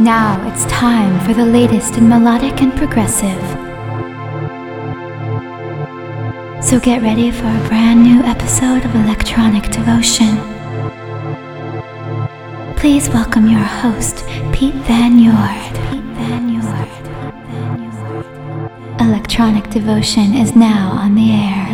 Now it's time for the latest in melodic and progressive. So get ready for a brand new episode of Electronic Devotion. Please welcome your host, Piet van Noord. Electronic Devotion is now on the air.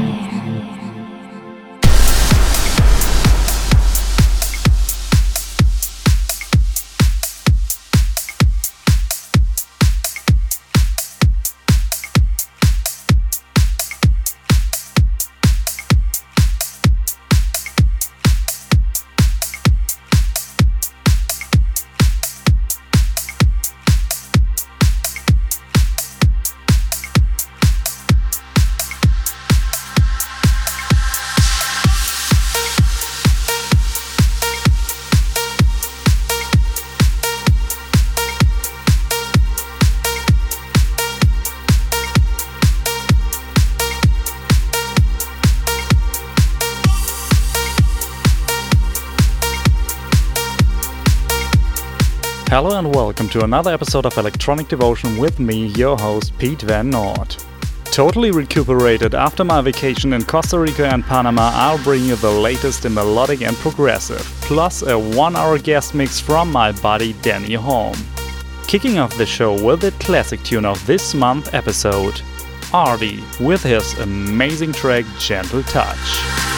Another episode of Electronic Devotion with me, your host, Piet van Noord. Totally recuperated after my vacation in Costa Rica and Panama, I'll bring you the latest in melodic and progressive, plus a one hour guest mix from my buddy Dany Holm. Kicking off the show with the classic tune of this month episode, Arty with his amazing track Gentle Touch.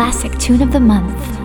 Classic Tune of the Month.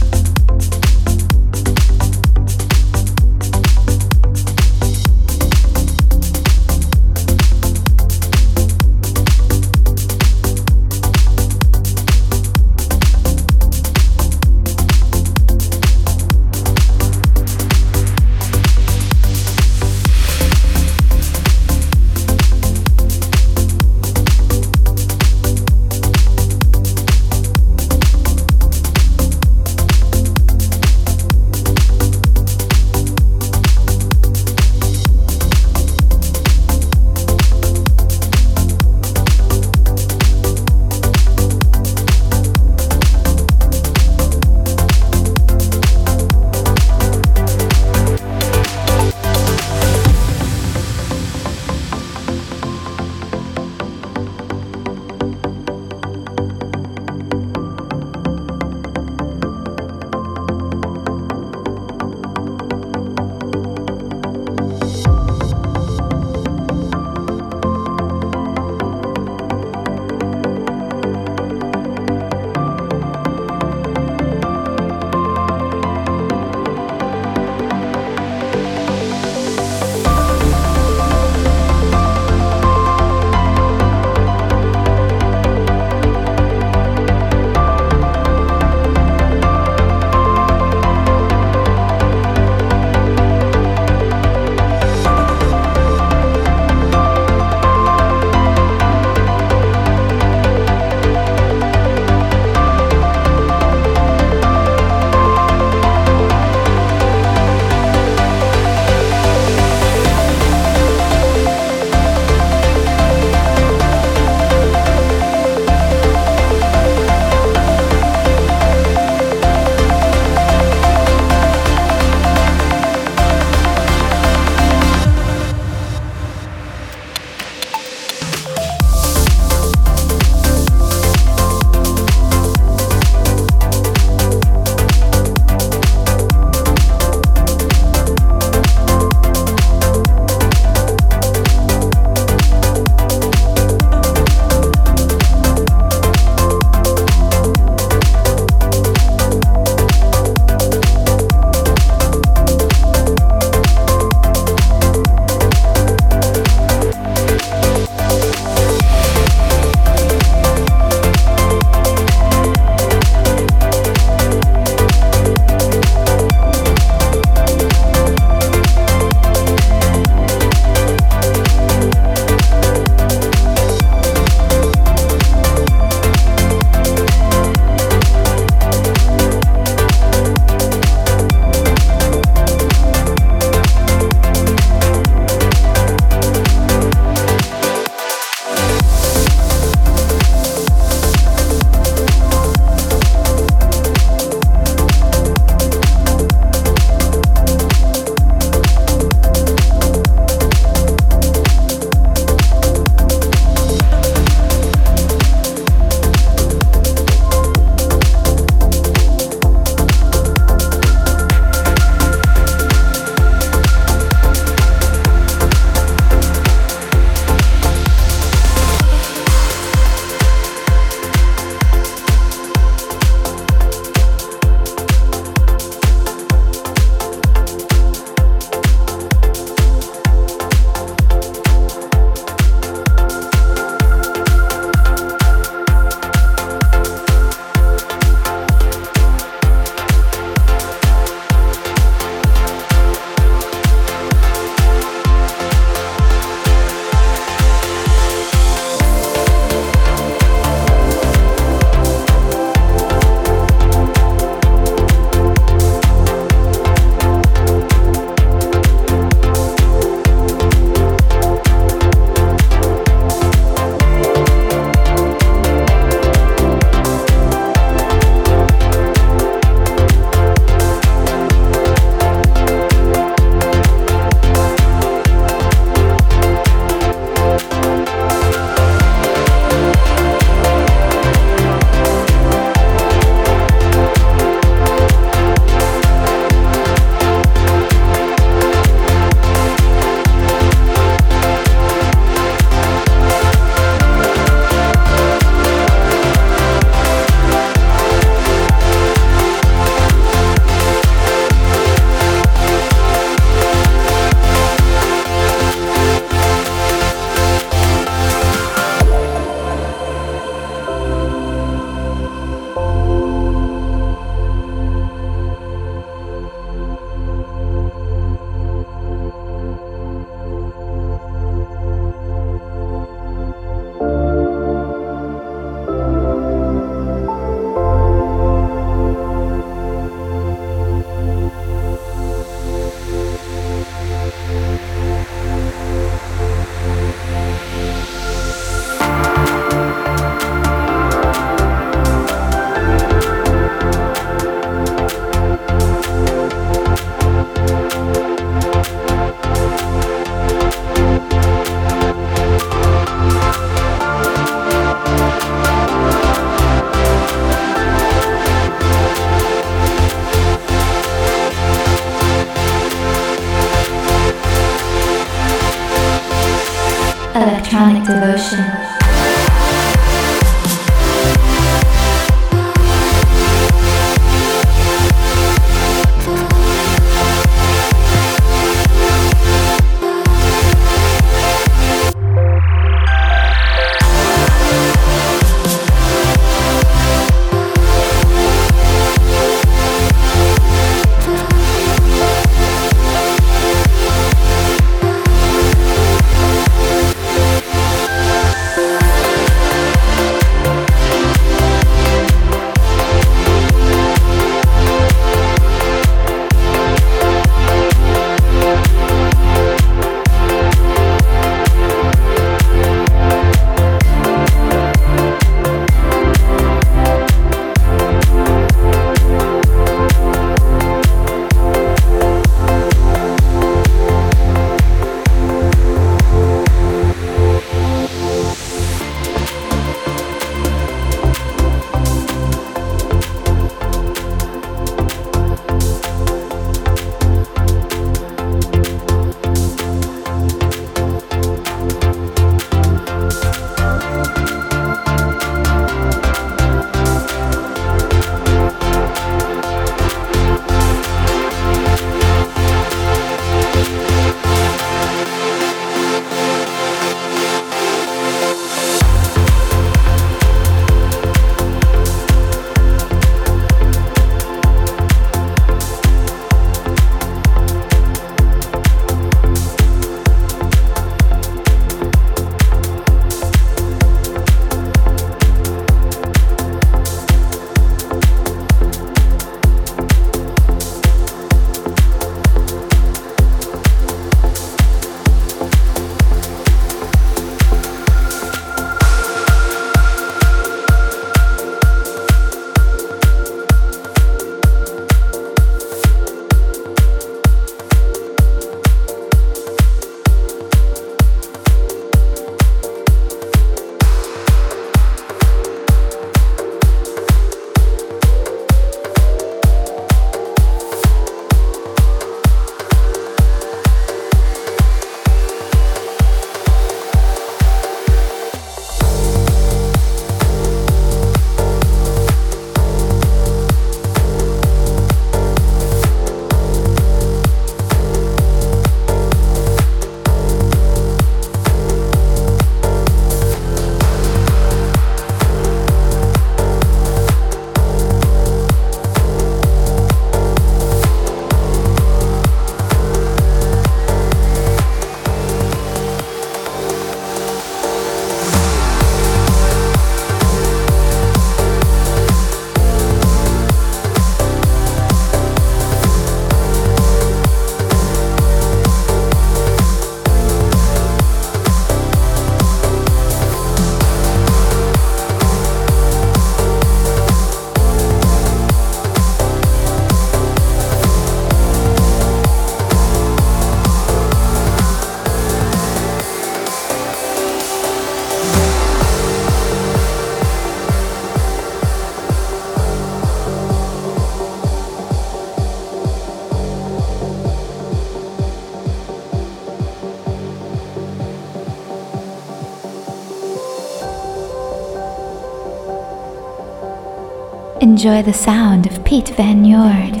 Enjoy the sound of Piet van Noord.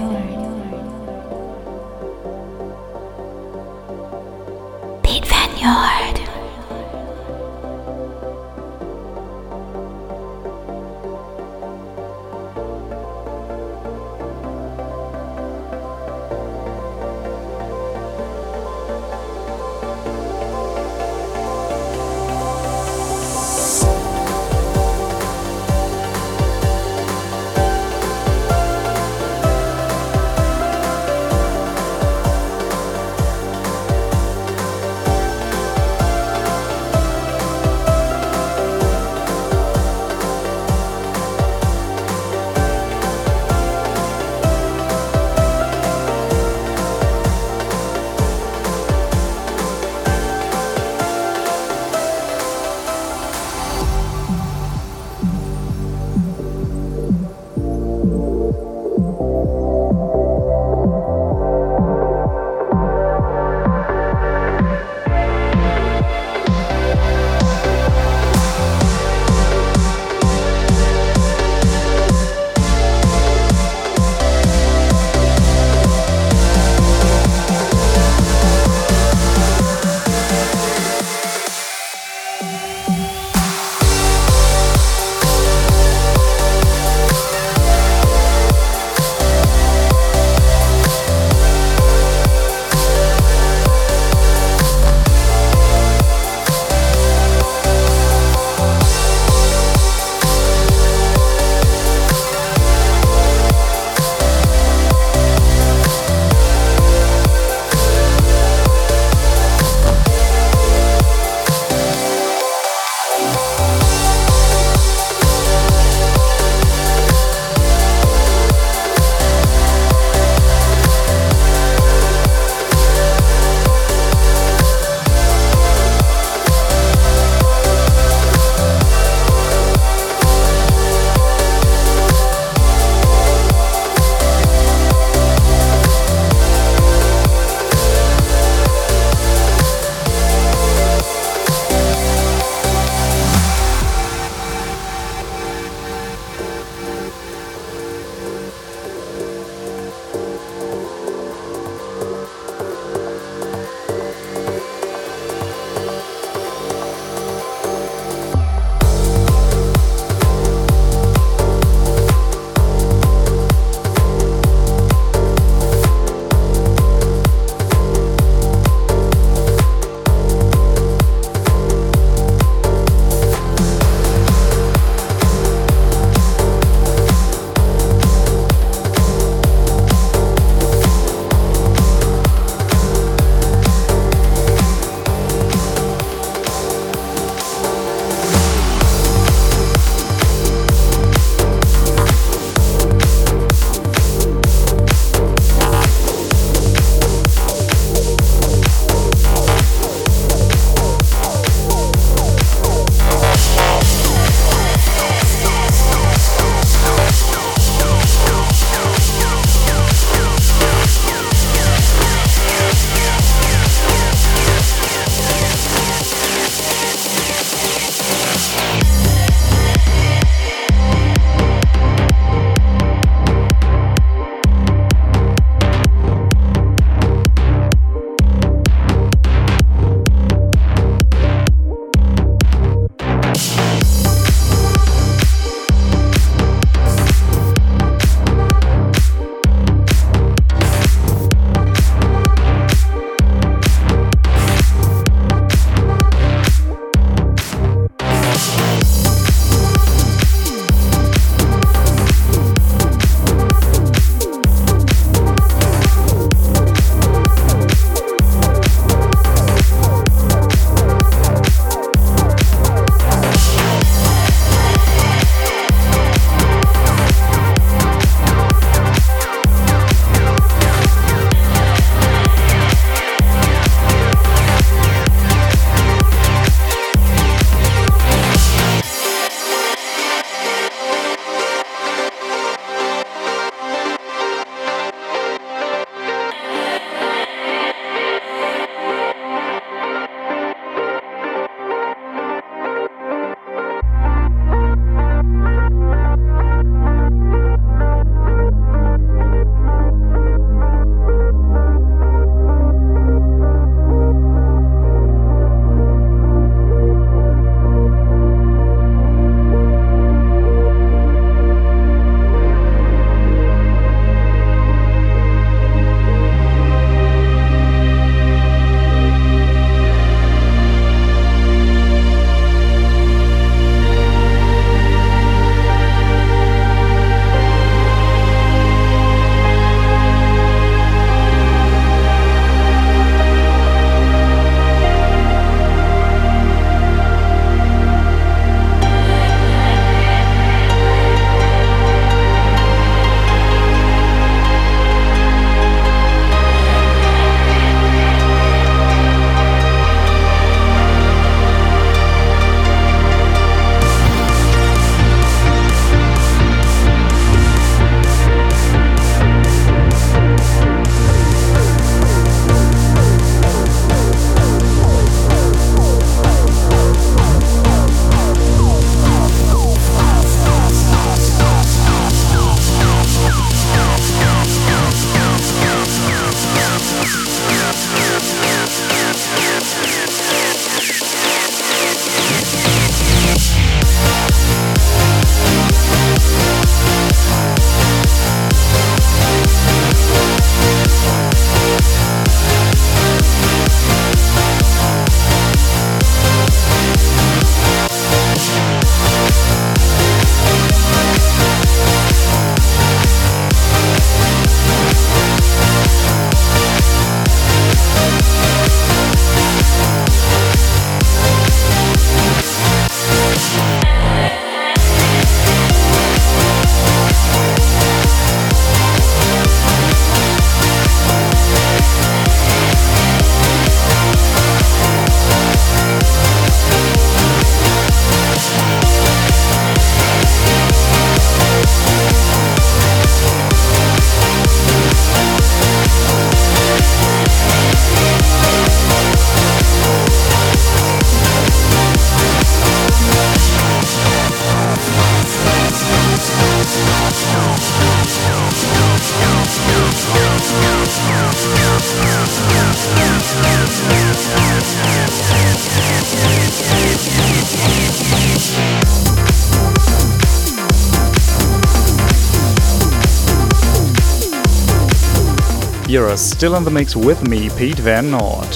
Still in the mix with me, Piet van Noord.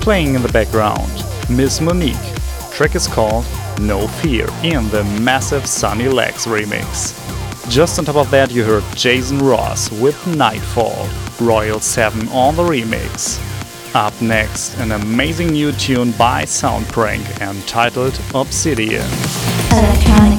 Playing in the background, Miss Monique. Track is called No Fear in the massive Sunny Lax remix. Just on top of that, you heard Jason Ross with Nightfall, Royal 7 on the remix. Up next, an amazing new tune by Soundprank entitled Obsidian. Electronic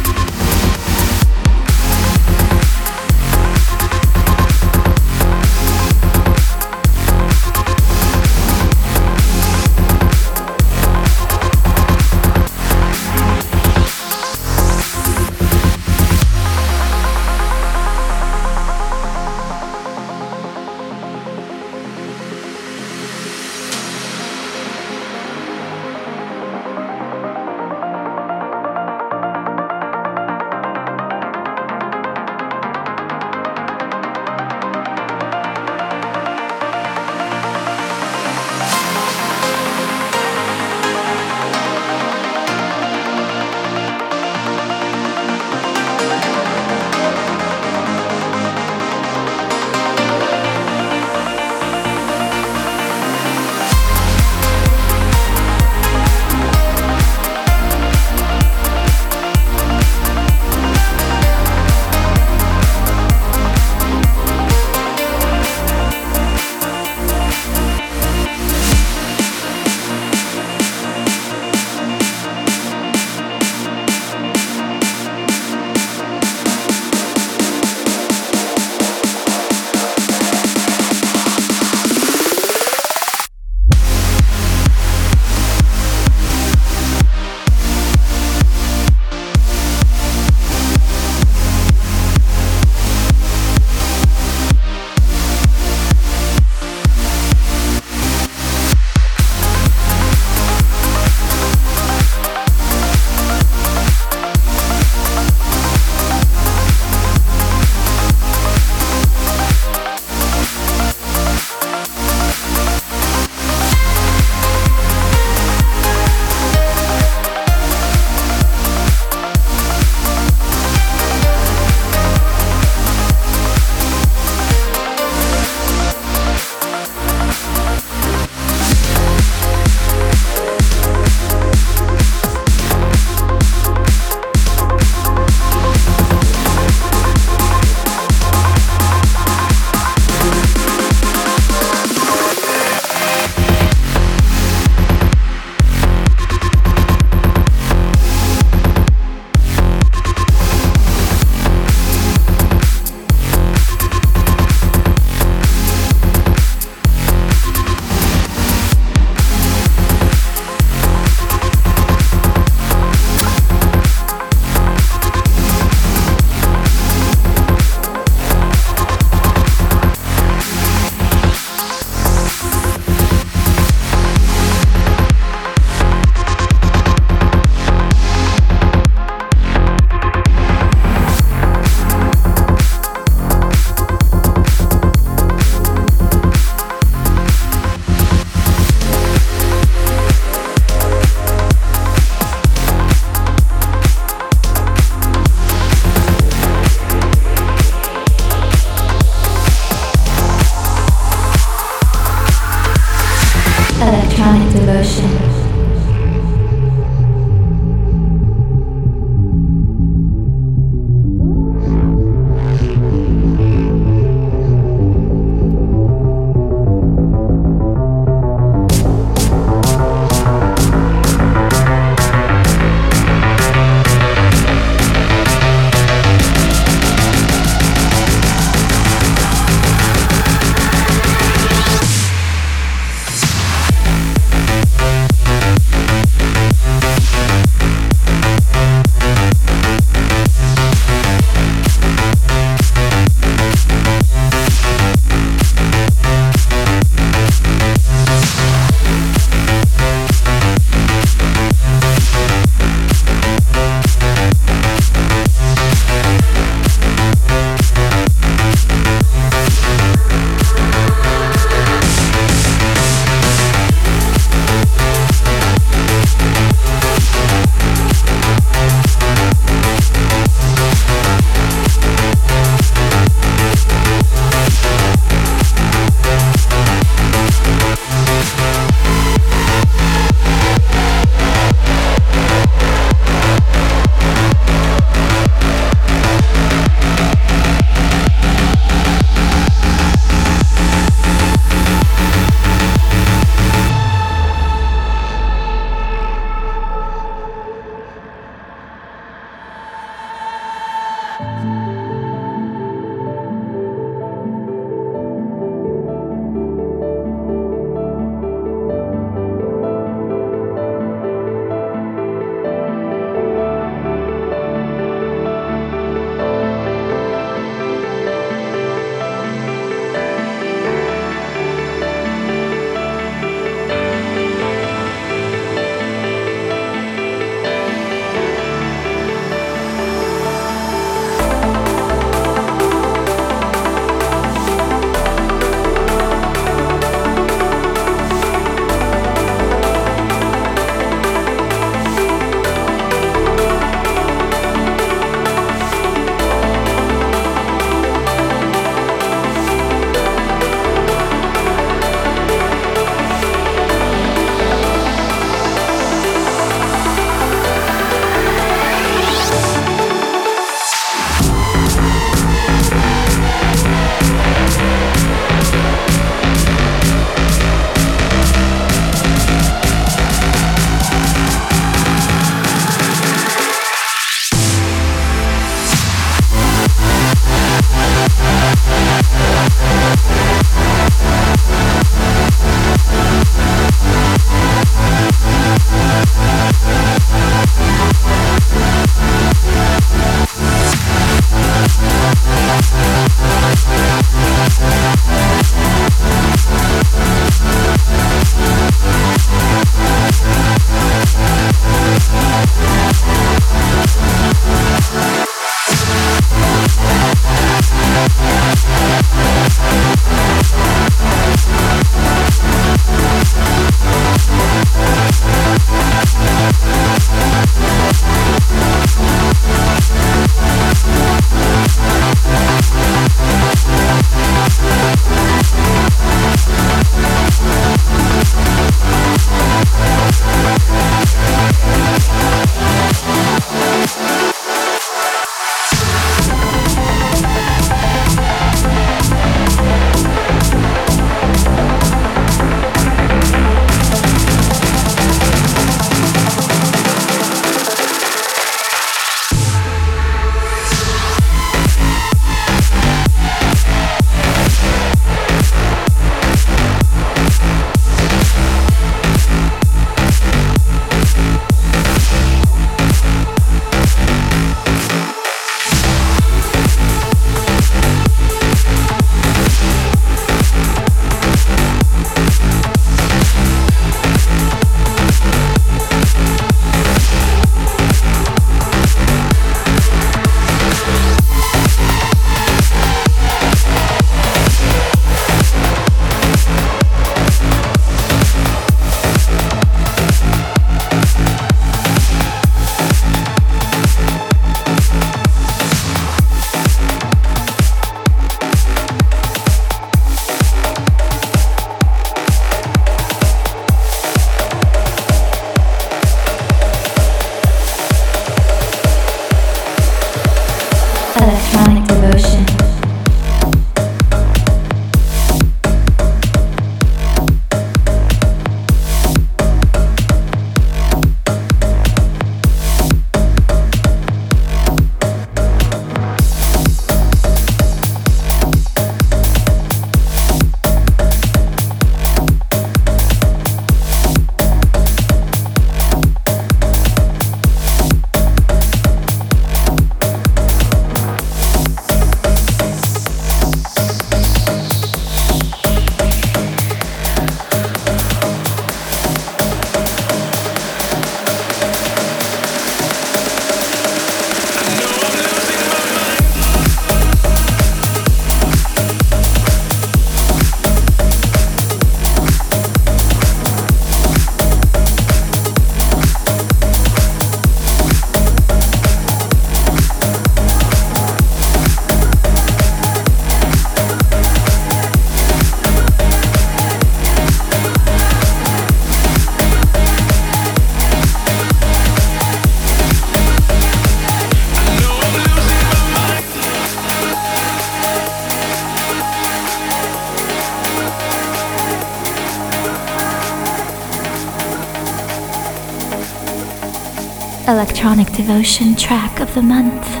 Devotion track of the month.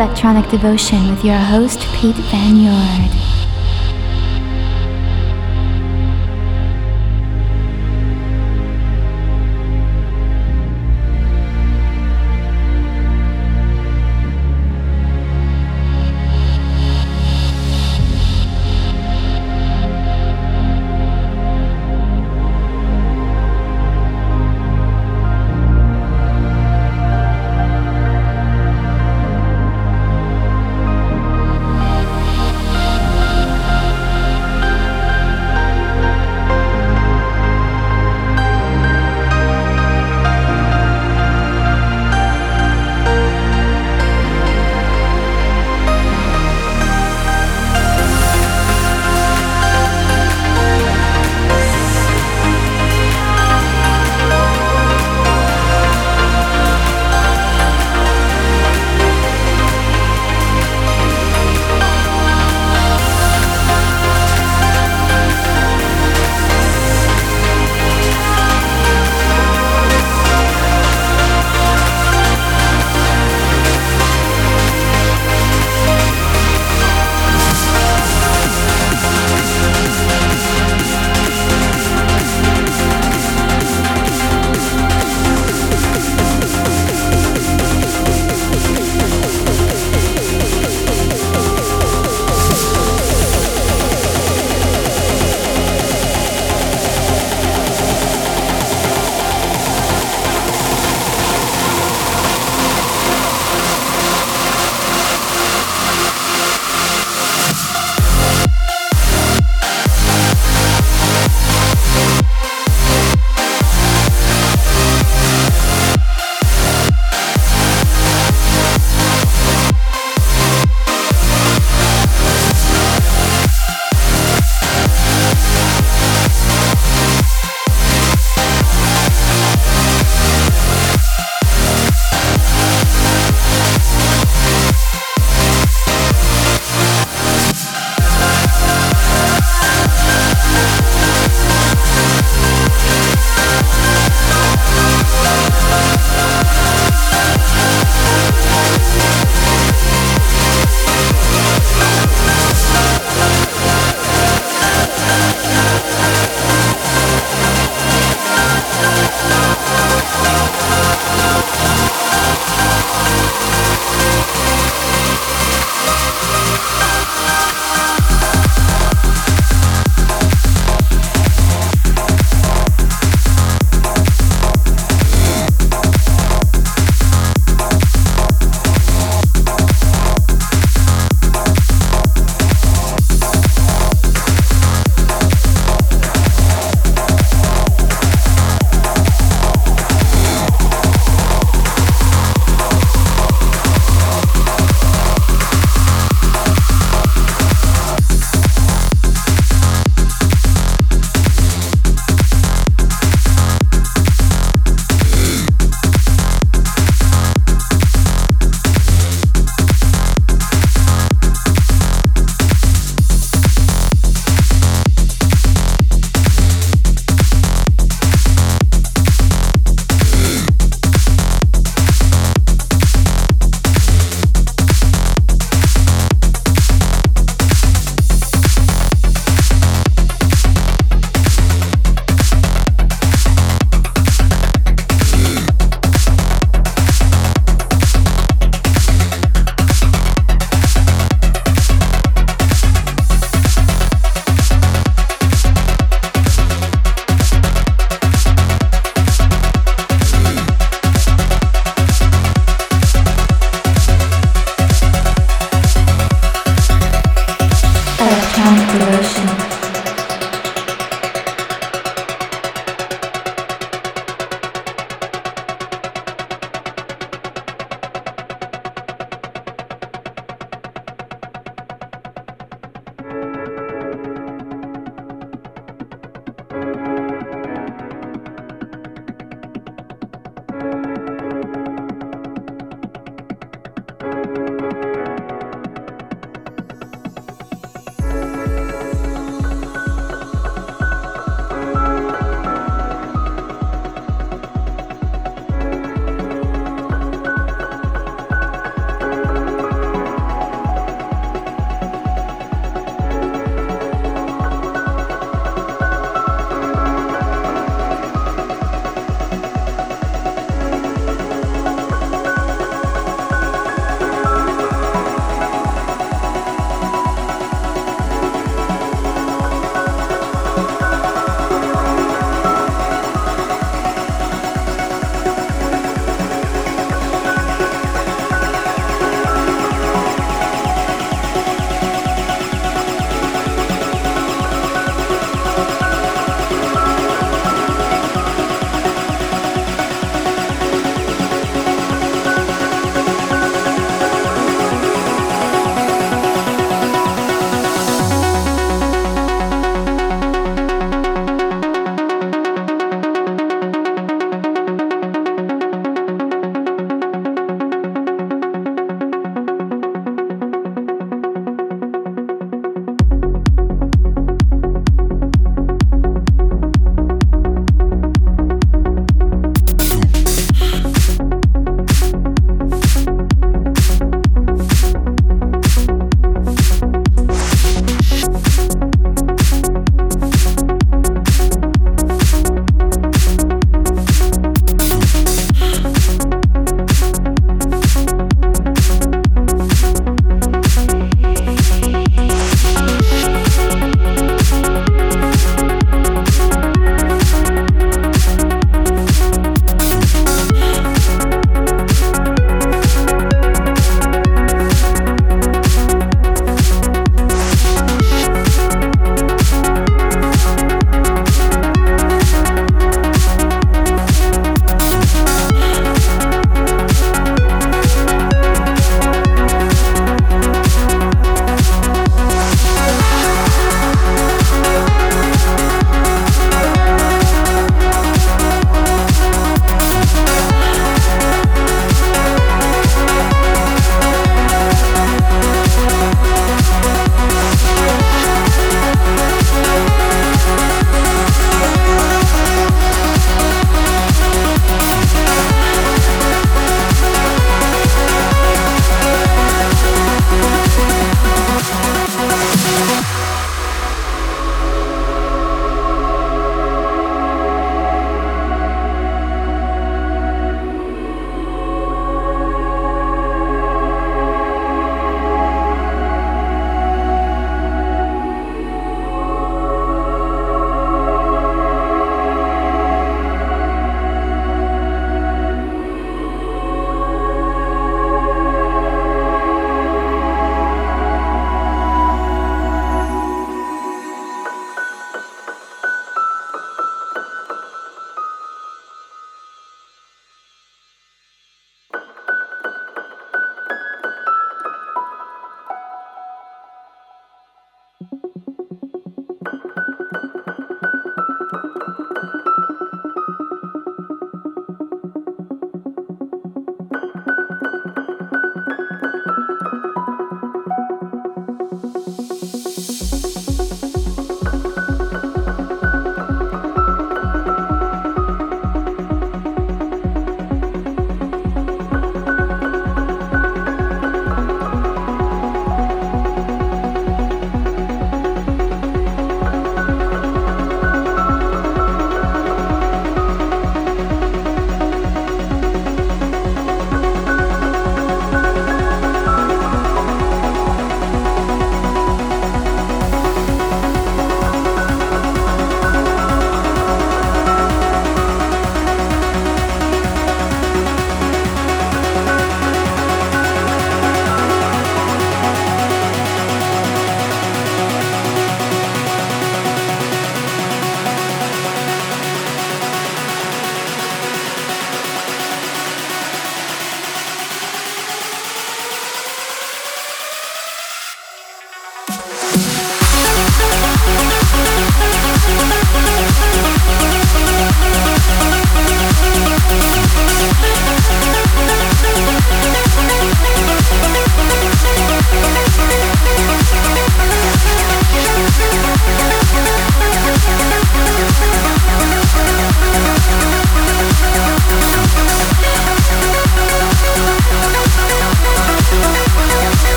Electronic Devotion with your host, Piet van Noord.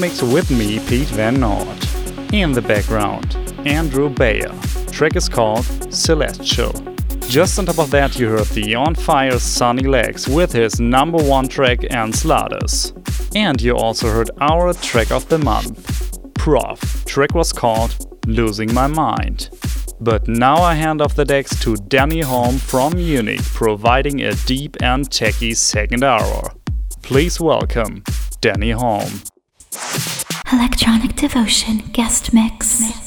Mix with me, Piet van Noord. In the background, Andrew Bayer. Track is called Celestial. Just on top of that, you heard the On Fire Sunny Lax with his number one track Enceladus. And you also heard our track of the month, Prof. Track was called Losing My Mind. But now I hand off the decks to Dany Holm from Munich, providing a deep and techy second hour. Please welcome Dany Holm. Electronic Devotion Guest Mix. mix.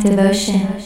Devotion.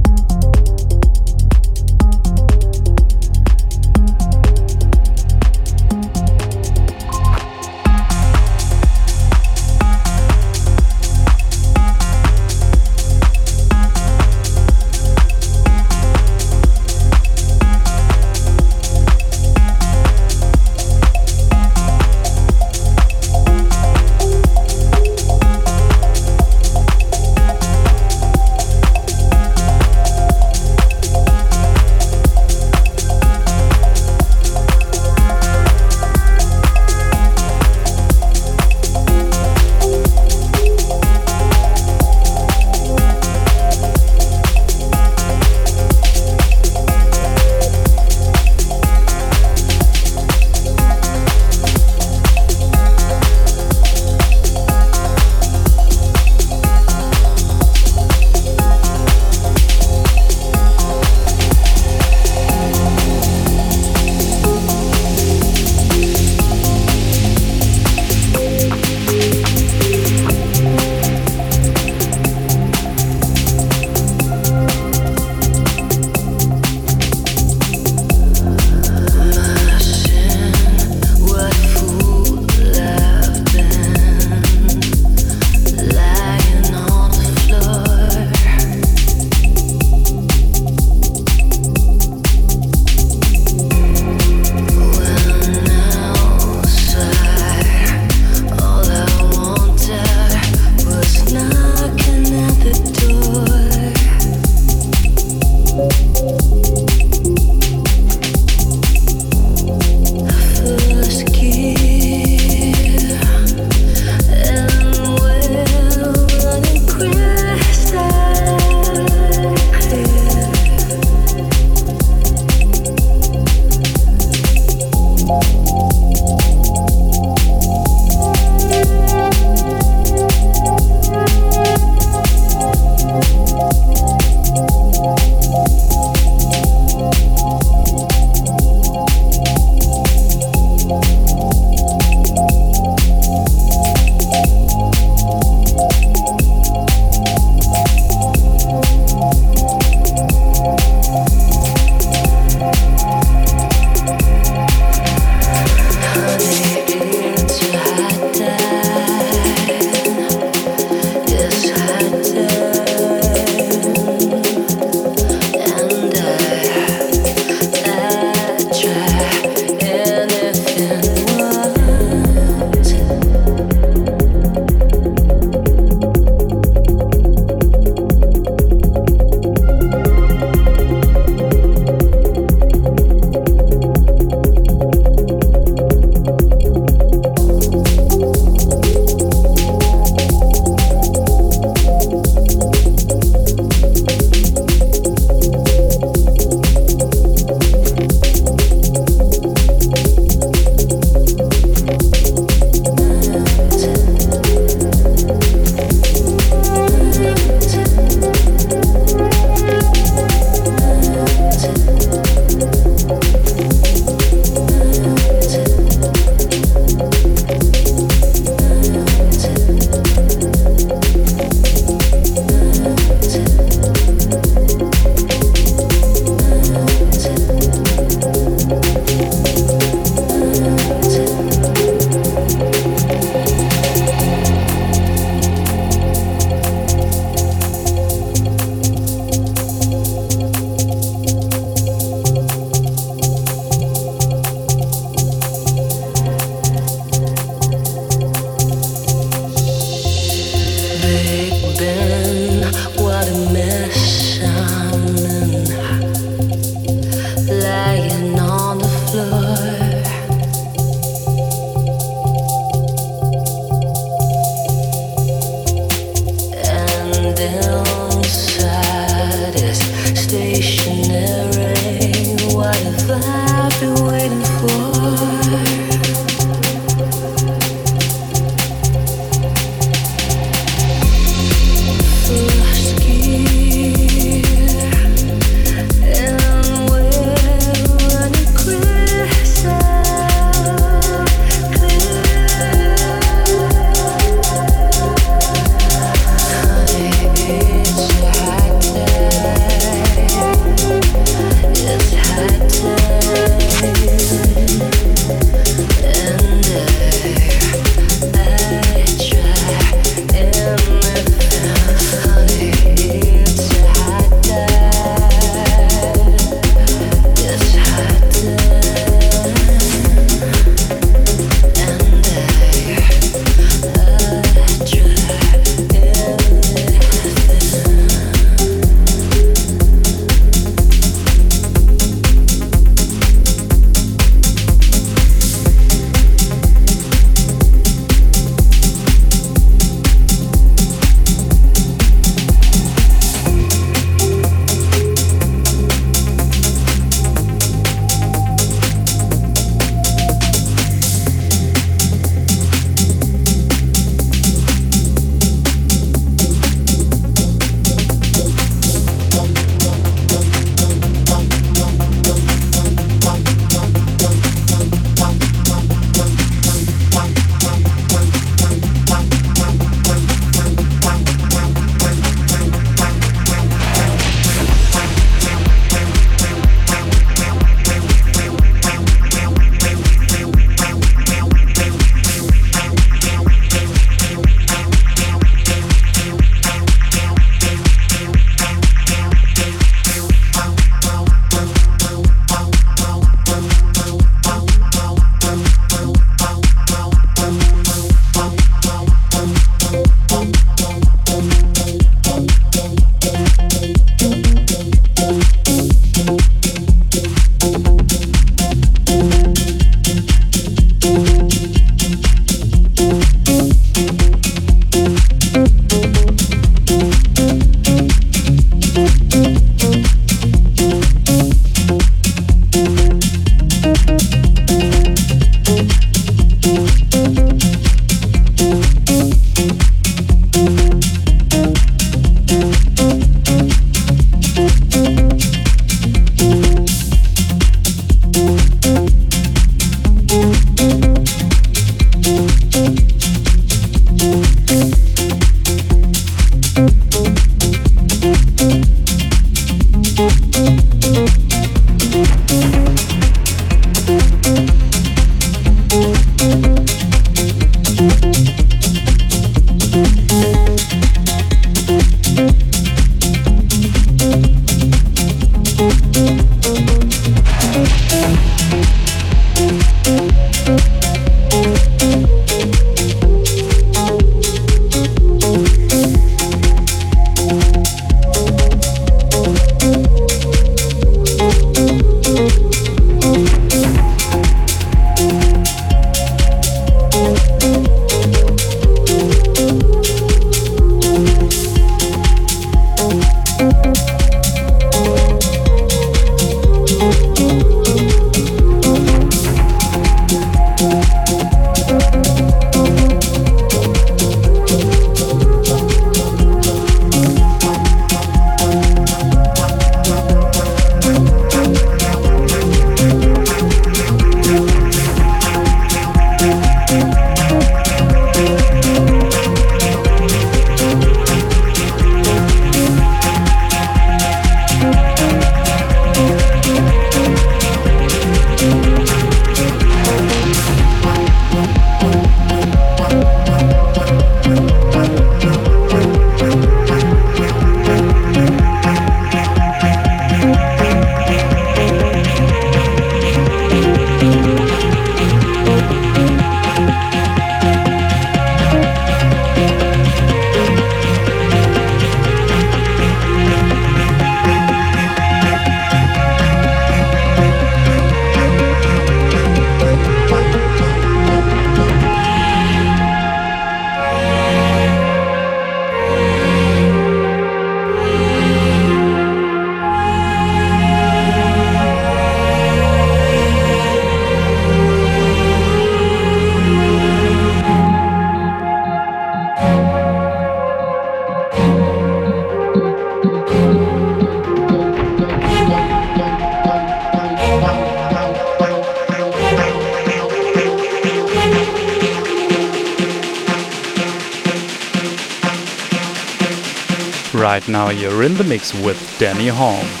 Mix with Dany Holm.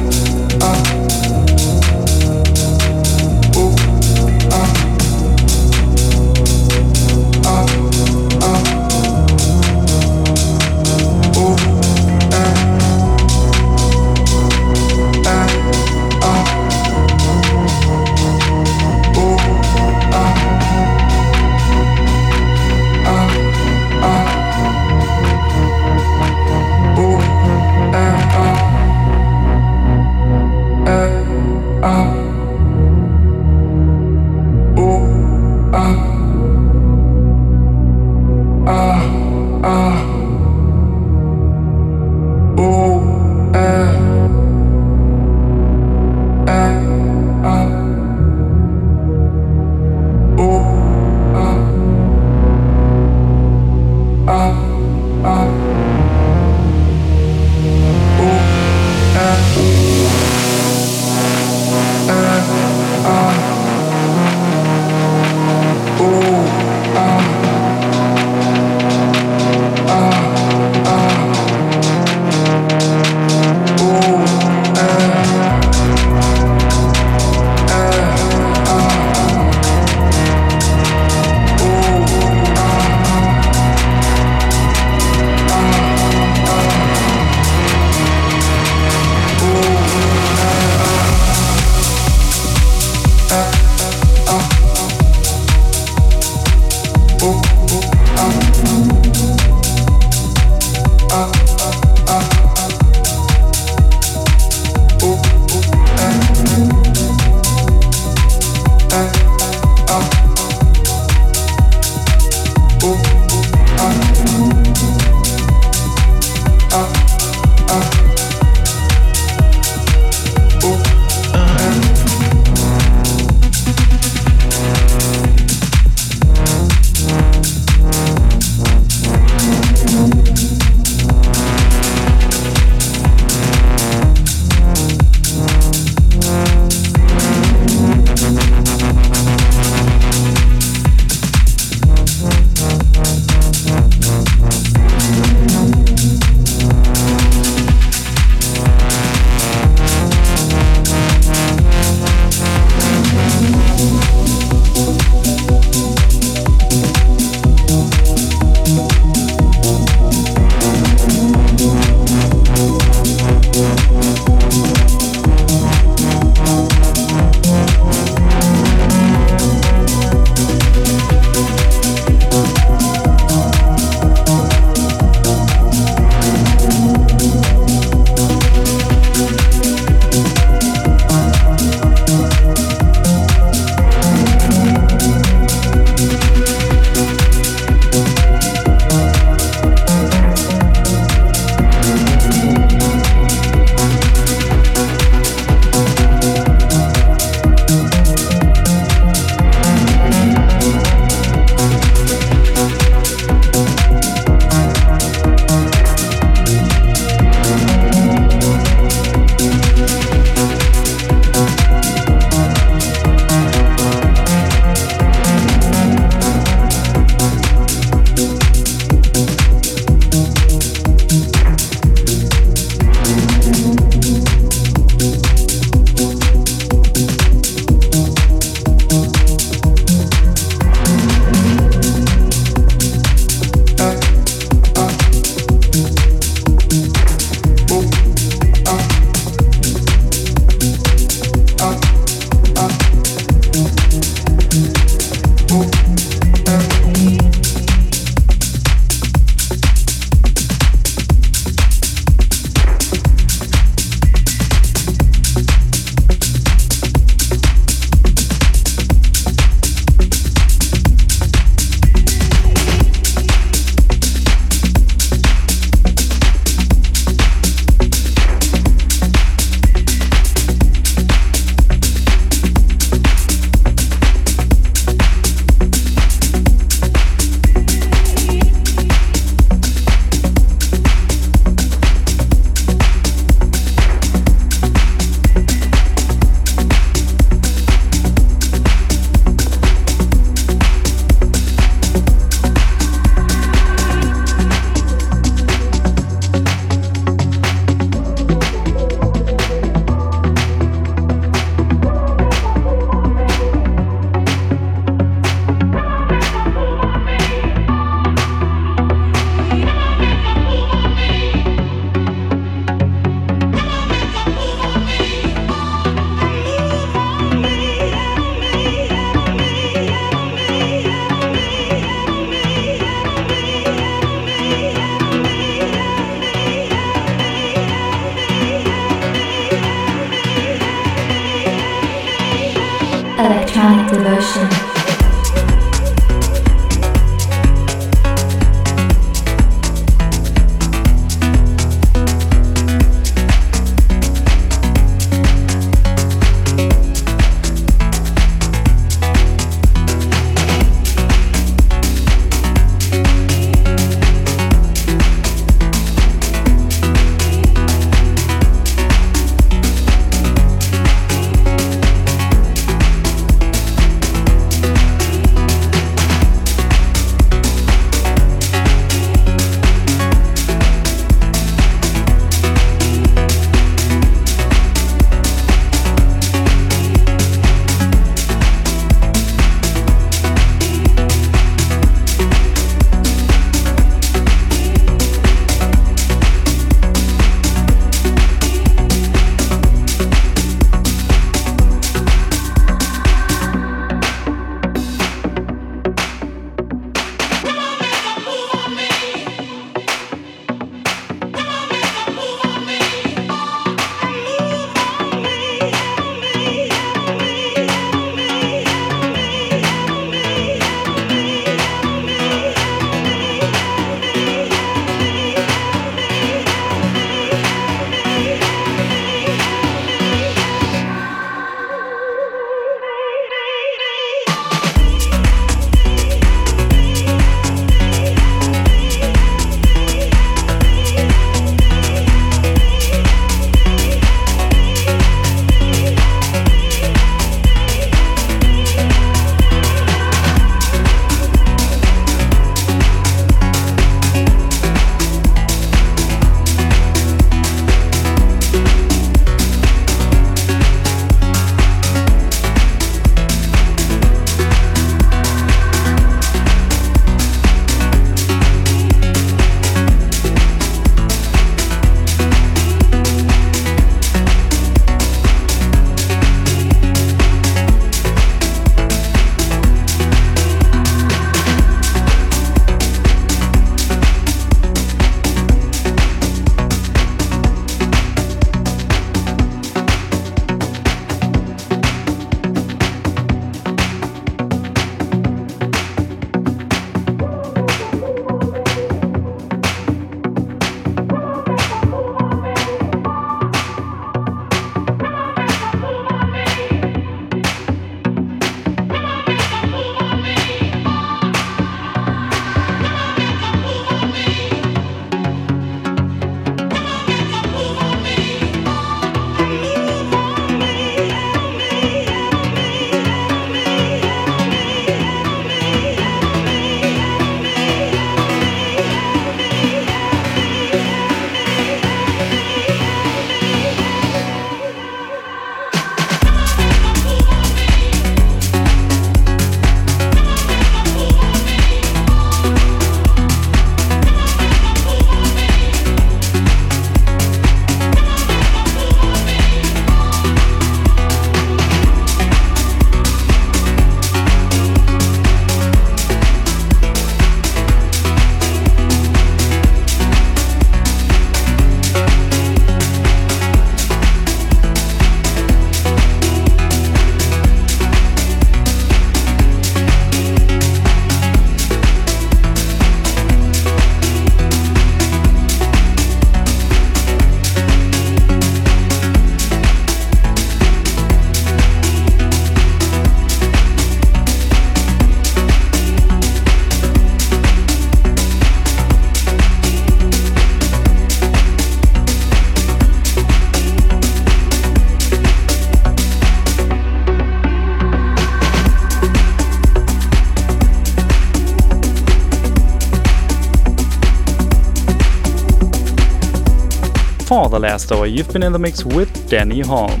Last hour, you've been in the mix with Dany Holm.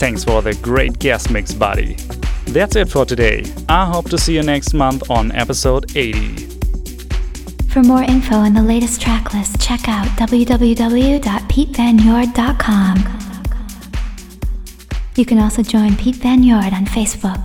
Thanks for the great guest mix, buddy. That's it for today. I hope to see you next month on episode 80. For more info and the latest track list, check out www.pietvannoord.com. You can also join Piet van Noord on Facebook.